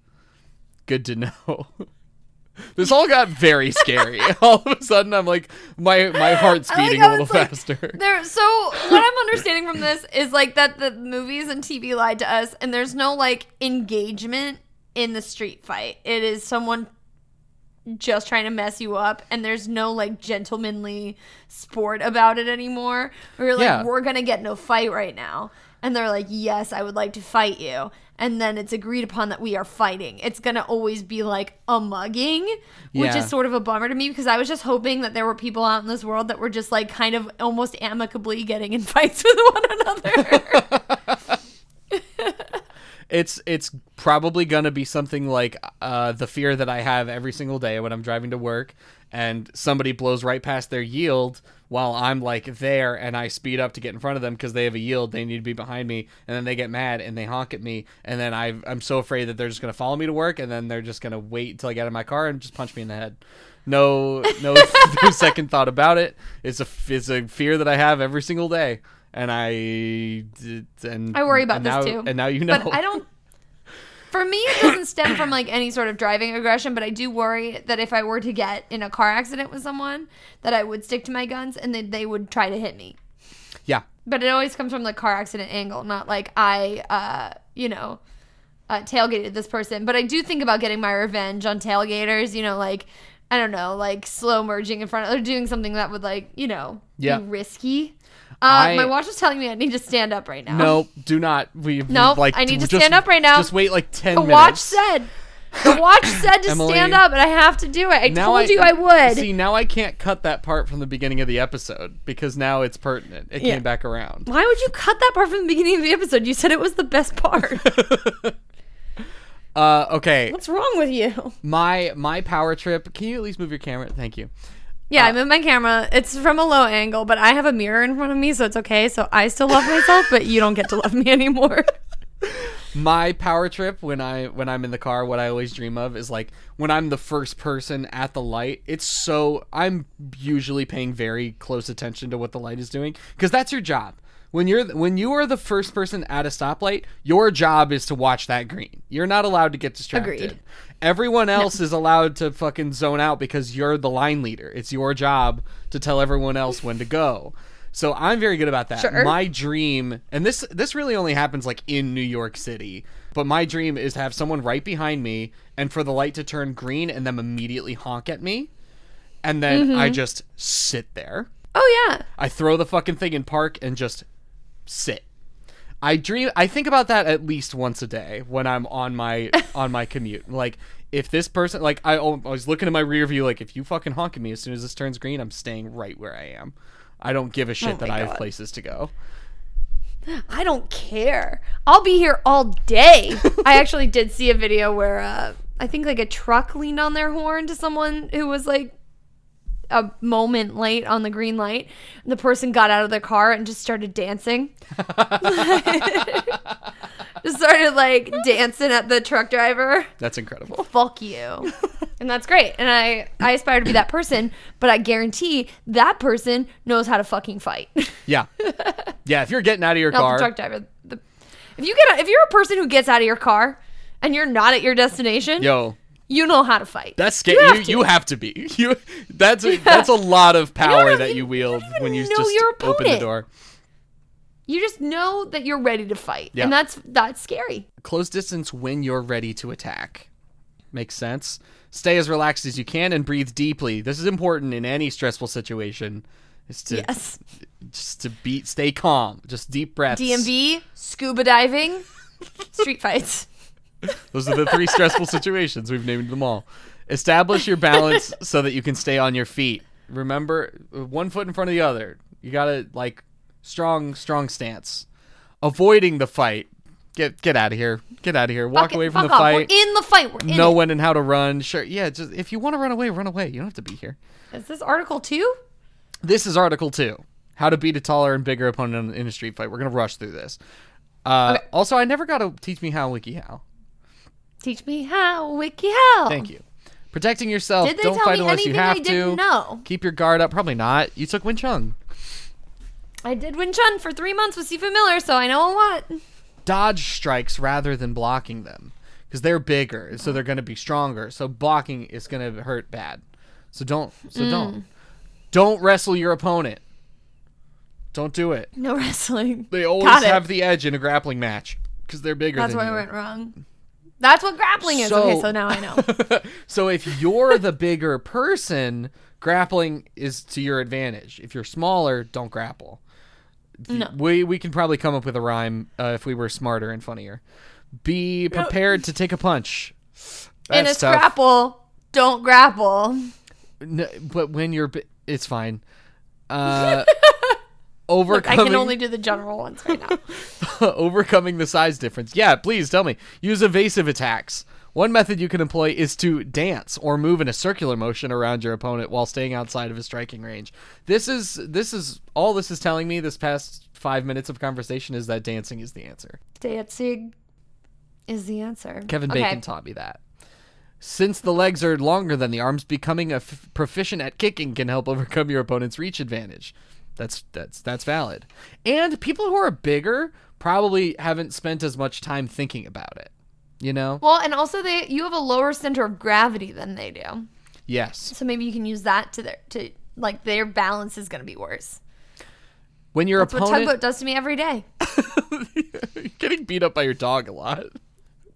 Good to know. This all got very scary. all of a sudden, I'm like, my my heart's I like beating a little it's like- faster. There, so what I'm understanding from this is like that the movies and TV lied to us, and there's no like engagement in the street fight. It is someone just trying to mess you up, and there's no like gentlemanly sport about it anymore. We're like, Yeah. we're gonna get a fight right now, and they're like, yes, I would like to fight you. And then it's agreed upon that we are fighting. It's gonna always be like a mugging, which Yeah. is sort of a bummer to me because I was just hoping that there were people out in this world that were just like kind of almost amicably getting in fights with one another. it's it's probably gonna be something like uh, the fear that I have every single day when I'm driving to work, and somebody blows right past their yield while I'm like there, and I speed up to get in front of them because they have a yield, they need to be behind me, and then they get mad and they honk at me, and then I I'm so afraid that they're just gonna follow me to work, and then they're just gonna wait until I get in my car and just punch me in the head. No, no, no second thought about it. It's a it's a fear that I have every single day, and I and I worry about this now, too. And now you know. But I don't. For me, it doesn't stem from like any sort of driving aggression, but I do worry that if I were to get in a car accident with someone, that I would stick to my guns and that they would try to hit me. Yeah. But it always comes from the car accident angle, not like I, uh, you know, uh, tailgated this person. But I do think about getting my revenge on tailgaters. You know, like I don't know, like slow merging in front of or doing something that would like you know Yeah. be risky. Uh, I- my watch is telling me I need to stand up right now. No, do not. We Nope, like I need to just- stand up right now. Just wait like ten The minutes. watch said. The watch said to Emily, stand up, and I have to do it. I told you I would. See, now I can't cut that part from the beginning of the episode because now it's pertinent. It Yeah. came back around. Why would you cut that part from the beginning of the episode? You said it was the best part. Uh, okay, What's wrong with you? my my power trip. Can you at least move your camera? Thank you. Yeah, I uh, moved my camera. It's from a low angle, but I have a mirror in front of me, so it's okay. So I still love myself, but you don't get to love me anymore. My power trip when I when I'm in the car, what I always dream of is like when I'm the first person at the light. It's so I'm usually paying very close attention to what the light is doing because that's your job. When you're when you are the first person at a stoplight, your job is to watch that green. You're not allowed to get distracted. Agreed. Everyone else is allowed to fucking zone out because you're the line leader. It's your job to tell everyone else when to go. So I'm very good about that. Sure. My dream, and this this really only happens like in New York City, but my dream is to have someone right behind me and for the light to turn green and them immediately honk at me, and then Mm-hmm. I just sit there. oh yeah, I throw the fucking thing in park and just sit. I dream. I think about that at least once a day when I'm on my on my commute. Like if this person, like I, I was looking at my rear view, like if you fucking honk at me as soon as this turns green, I'm staying right where I am. I don't give a shit Oh that my I have places to go. I don't care. I'll be here all day. I actually did see a video where uh, I think like a truck leaned on their horn to someone who was like a moment late on the green light. The person got out of their car and just started dancing. just started like dancing at the truck driver. That's incredible. Fuck you. and that's great. And I I aspire to be that person, but I guarantee that person knows how to fucking fight. Yeah, yeah. If you're getting out of your not the car, truck driver. The, if you get if you're a person who gets out of your car and you're not at your destination, yo, you know how to fight. that's scary. You You, have to. you have to be. You that's a, that's a lot of power that you you wield don't when you just open the door. you just know that you're ready to fight, Yeah. and that's that's scary. Close distance when you're ready to attack. Makes sense. Stay as relaxed as you can and breathe deeply. This is important in any stressful situation. Is to Yes. just to beat stay calm. Just deep breaths. DMV, scuba diving, street fights. Those are the three stressful situations. We've named them all. Establish your balance so that you can stay on your feet. Remember, one foot in front of the other. You gotta like strong, strong stance. Avoiding the fight. Get get out of here. Get out of here. Walk Fuck it, away from fuck the off. fight. We're in the fight. We're in know it. when and how to run. Sure. Yeah. Just if you want to run away, run away. You don't have to be here. Is this Article 2? This is Article Two: How to beat a taller and bigger opponent in a street fight. We're gonna rush through this. Uh, Okay. Also, I never got to teach me how WikiHow. Teach me how, wiki how. Thank you. Protecting yourself. Did they don't tell fight me unless you anything have I to. didn't know? Keep your guard up. Probably not. You took Wing Chun. I did Wing Chun for three months with Sifu Miller, so I know a lot. Dodge strikes rather than blocking them because they're bigger, so they're going to be stronger. So blocking is going to hurt bad. So don't. So Mm. don't. Don't wrestle your opponent. Don't do it. No wrestling. They always Got it. have the edge in a grappling match because they're bigger That's than where I you. went wrong. That's what grappling is. okay, so now I know. so if you're the bigger person, grappling is to your advantage. If you're smaller, don't grapple. No. We we can probably come up with a rhyme uh, if we were smarter and funnier. Be prepared to take a punch. In a tough. scrapple, don't grapple. No, but when you're, it's fine. Uh, Look, overcoming I can only do the general ones right now. overcoming the size difference. Yeah, please tell me. Use evasive attacks. One method you can employ is to dance or move in a circular motion around your opponent while staying outside of his striking range. This is this is all this is telling me this past 5 minutes of conversation is that dancing is the answer. Dancing is the answer. Kevin Okay. Bacon taught me that. Since the legs are longer than the arms, becoming a f- proficient at kicking can help overcome your opponent's reach advantage. That's that's that's valid. And people who are bigger probably haven't spent as much time thinking about it. You know? Well, and also they you have a lower center of gravity than they do. Yes. So maybe you can use that to their to like their balance is going to be worse. When your That's what opponent tugboat does to me every day. Getting beat up by your dog a lot.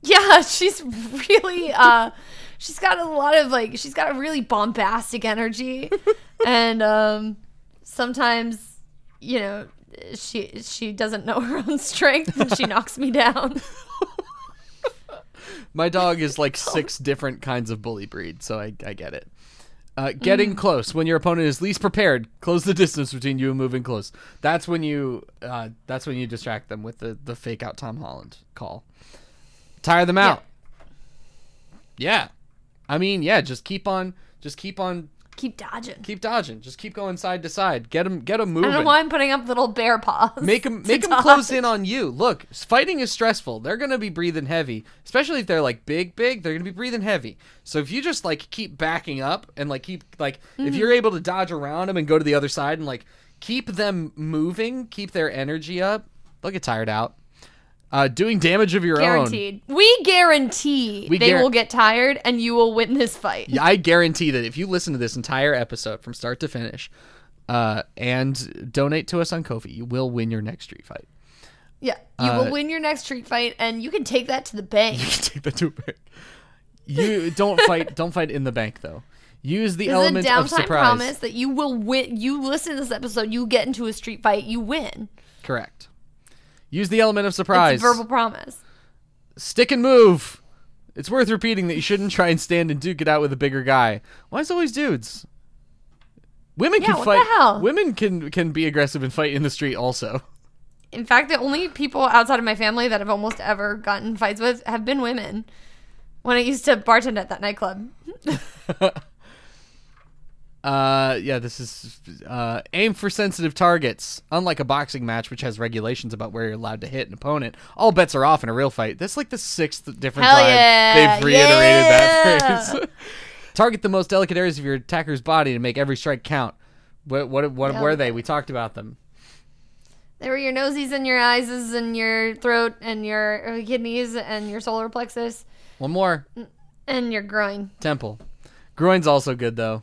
Yeah, she's really uh she's got a lot of like she's got a really bombastic energy and um sometimes you know she she doesn't know her own strength and she knocks me down. My dog is like six different kinds of bully breed, so I, I get it. Uh, getting close when your opponent is least prepared. Close the distance between you and moving close. That's when you uh, that's when you distract them with the, the fake out Tom Holland call. Tire them out. Yeah. I mean, yeah, just keep on just keep on Keep dodging. keep dodging. Just keep going side to side. Get them get them I moving. don't know why I'm putting up little bear paws. Make them make them close in on you. Look, fighting is stressful. They're gonna be breathing heavy, especially if they're like big, big. They're gonna be breathing heavy. So if you just like keep backing up and like keep like Mm-hmm. if you're able to dodge around them and go to the other side and like keep them moving, keep their energy up, they'll get tired out. Uh, doing damage of your own. Guaranteed. We guarantee We they guar- will get tired and you will win this fight. Yeah, I guarantee that if you listen to this entire episode from start to finish, uh, and donate to us on Ko-fi, you will win your next street fight. Yeah. You Uh, will win your next street fight and you can take that to the bank. You can take that to a bank. You don't fight. Don't fight in the bank though. Use the This element of surprise. promise that you will win. You listen to this episode, you get into a street fight, you win. Correct. Use the element of surprise. It's a verbal promise. Stick and move. It's worth repeating that you shouldn't try and stand and duke it out with a bigger guy. Why is it always dudes? Women Yeah, can what fight. the hell? Women can can be aggressive and fight in the street also. In fact, the only people outside of my family that I've almost ever gotten fights with have been women. When I used to bartend at that nightclub. Uh, yeah, this is uh, aim for sensitive targets. Unlike a boxing match, which has regulations about where you're allowed to hit an opponent, all bets are off in a real fight. That's like the sixth different Hell time yeah, they've reiterated that phrase. Target the most delicate areas of your attacker's body to make every strike count. What what what were they? We talked about them. They were your noses and your eyes and your throat and your uh, kidneys and your solar plexus One more and your groin. temple. Groin's also good though.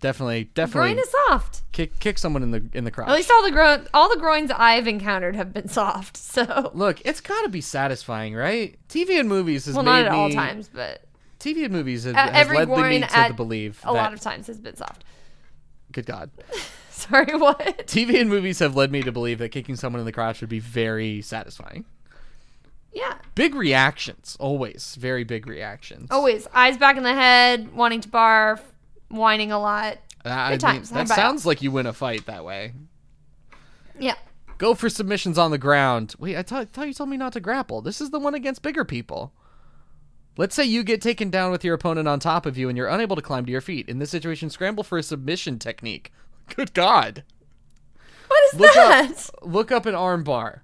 Definitely, definitely Groin is soft. kick kick someone in the in the crotch. At least all the groin, all the groins I've encountered have been soft. So, Look, it's got to be satisfying, right? TV and movies has well, made not at me, all times, but TV and movies has, has every led me groin to at believe a lot of times has been soft. good God, Sorry, what? TV and movies have led me to believe that kicking someone in the crotch would be very satisfying. Yeah. Big reactions, always very big reactions. Always eyes back in the head, wanting to barf, whining a lot. Good mean, that sounds like you win a fight that way. Yeah. Go for submissions on the ground. Wait, I thought thought you told me not to grapple. This is the one against bigger people. Let's say you get taken down with your opponent on top of you and you're unable to climb to your feet. In this situation, scramble for a submission technique. Good God. What is Look that? up, look up an arm bar.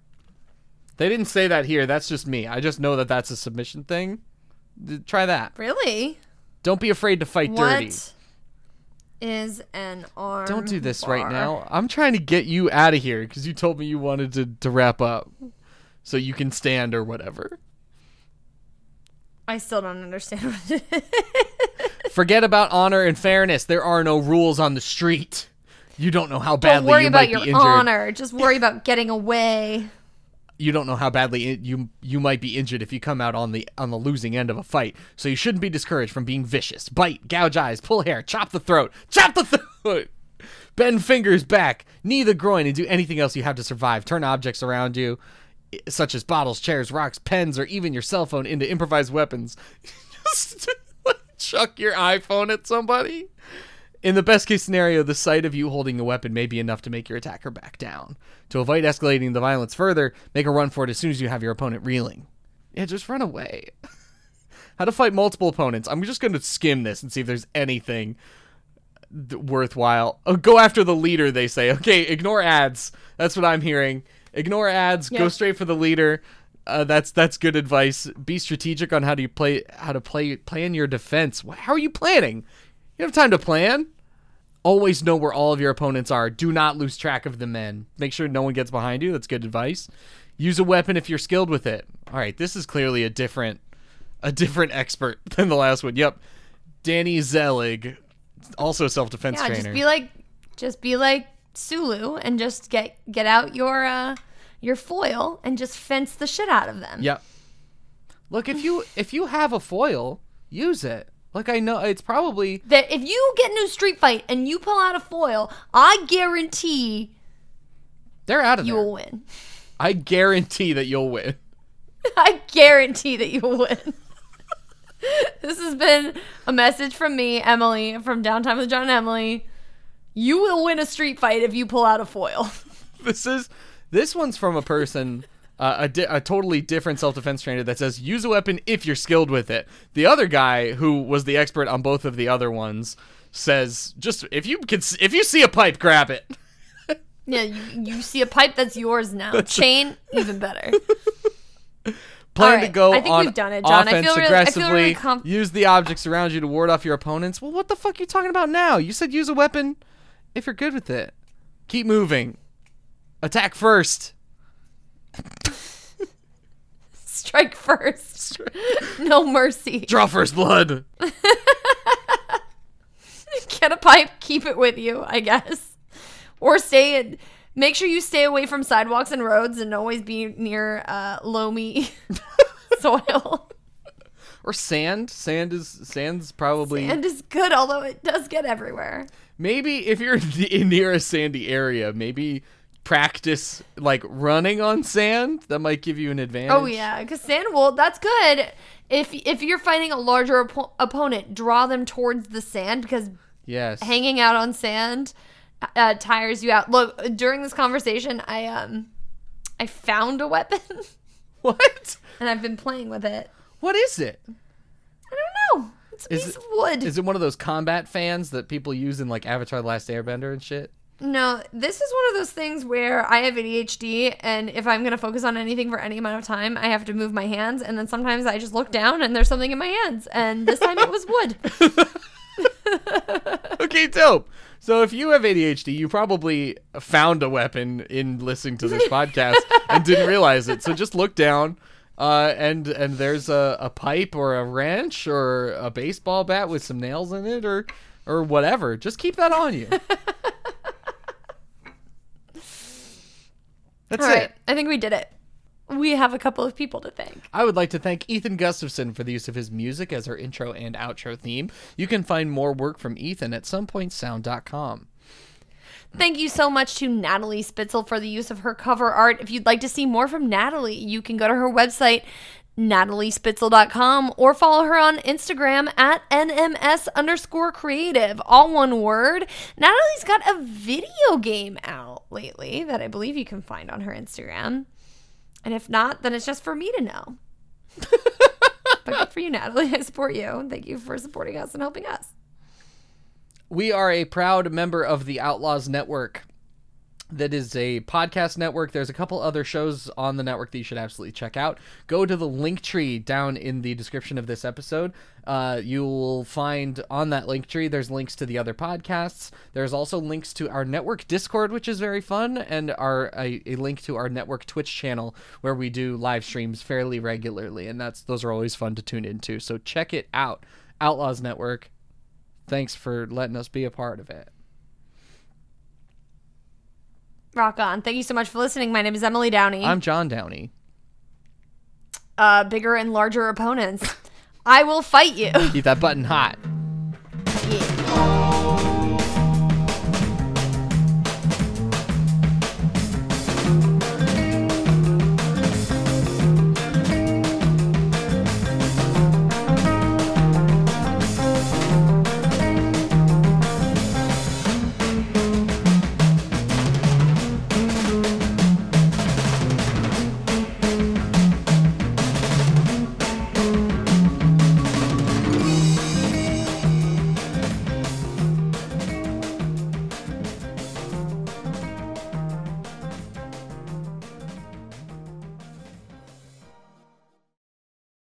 They didn't say that here. That's just me. I just know that that's a submission thing. D- Try that. Really? Don't be afraid to fight dirty. Is an arm? Don't do this right now. I'm trying to get you out of here because you told me you wanted to, to wrap up so you can stand or whatever. I still don't understand what it is. Forget about honor and fairness. There are no rules on the street. You don't know how Don't badly worry you about might your be injured. honor. Just worry about getting away. You don't know how badly you you might be injured if you come out on the on the losing end of a fight. So you shouldn't be discouraged from being vicious. Bite, gouge eyes, pull hair, chop the throat, chop the throat. Bend fingers back, knee the groin, and do anything else you have to survive. Turn objects around you, such as bottles, chairs, rocks, pens, or even your cell phone, into improvised weapons. Just chuck your iPhone at somebody. In the best case scenario, the sight of you holding a weapon may be enough to make your attacker back down. To avoid escalating the violence further, make a run for it as soon as you have your opponent reeling. Yeah, just run away. How to fight multiple opponents. I'm just going to skim this and see if there's anything th- worthwhile. Oh, go after the leader, they say. Okay, ignore ads. That's what I'm hearing. Ignore ads. Go straight for the leader. Uh, that's that's good advice. Be strategic on how do you play how to play plan your defense. How are you planning? You have time to plan. Always know where all of your opponents are. Do not lose track of the men. Make sure no one gets behind you. That's good advice. Use a weapon if you're skilled with it. All right, this is clearly a different a different expert than the last one. Yep. Danny Zelig, also a self-defense Yeah, trainer. just be like, just be like Sulu, and just get get out your uh your foil and just fence the shit out of them. Yep. Look, if you if you have a foil, use it. Like I know it's probably That if you get into a street fight and you pull out a foil, I guarantee they're out of there. you there. will win. I guarantee that you'll win. I guarantee that you will win. this has been a message from me, Emily, from Downtime with John and Emily. You will win a street fight if you pull out a foil. this is this one's from a person uh, a, di- a totally different self-defense trainer that says use a weapon if you're skilled with it. The other guy who was the expert on both of the other ones says just if you can if you see a pipe grab it. Yeah, you, you see a pipe that's yours now. Chain, even better. plan All to go I think on we've done it, John. I offense feel really- I feel aggressively. really com- use the objects around you to ward off your opponents. Well what the fuck are you talking about now? You said use a weapon if you're good with it. Keep moving. Attack first Strike first. No mercy. draw first blood Get a pipe, keep it with you, I guess. Or stay in. Make sure you stay away from sidewalks and roads and always be near uh, loamy soil. or sand sand is sand's probably Sand is good, although it does get everywhere. maybe if you're in near a sandy area, maybe practice like running on sand. That might give you an advantage. Oh yeah, because sand will. That's good. If if you're fighting a larger oppo- opponent, draw them towards the sand because Yes. hanging out on sand uh, tires you out. Look, during this conversation, I um I found a weapon what? and I've been playing with it. What is it? I don't know. It's a Is piece it- of wood. Is it one of those combat fans that people use in like Avatar: The Last Airbender and shit? No, this is one of those things where I have ADHD, and if I'm gonna focus on anything for any amount of time, I have to move my hands, and then sometimes I just look down and there's something in my hands, and this time it was wood. Okay, dope. So if you have ADHD, you probably found a weapon in listening to this podcast and didn't realize it. So just look down, uh, and and there's a, a pipe or a wrench or a baseball bat with some nails in it or or whatever. Just keep that on you. That's All it. right, I think we did it. We have a couple of people to thank. I would like to thank Ethan Gustafson for the use of his music as our intro and outro theme. You can find more work from Ethan at somepointsound.com. Thank you so much to Natalie Spitzel for the use of her cover art. If you'd like to see more from Natalie, you can go to her website, nataliespitzel.com or follow her on Instagram at NMS underscore creative. All one word. Natalie's got a video game out lately that I believe you can find on her Instagram. And if not, then it's just for me to know. but good for you, Natalie. I support you. Thank you for supporting us and helping us. We are a proud member of the Outlaws Network. That is a podcast network. There's a couple other shows on the network that you should absolutely check out. Go to the link tree down in the description of this episode. Uh, you will find on that link tree there's links to the other podcasts. There's also links to our network Discord, which is very fun, and our a, a link to our network Twitch channel where we do live streams fairly regularly, and that's those are always fun to tune into. So check it out, Outlaws Network. Thanks for letting us be a part of it. Rock on. Thank you so much for listening. My name is Emily Downey. I'm John Downey. uh, bigger and larger opponents. I will fight you. Keep that button hot.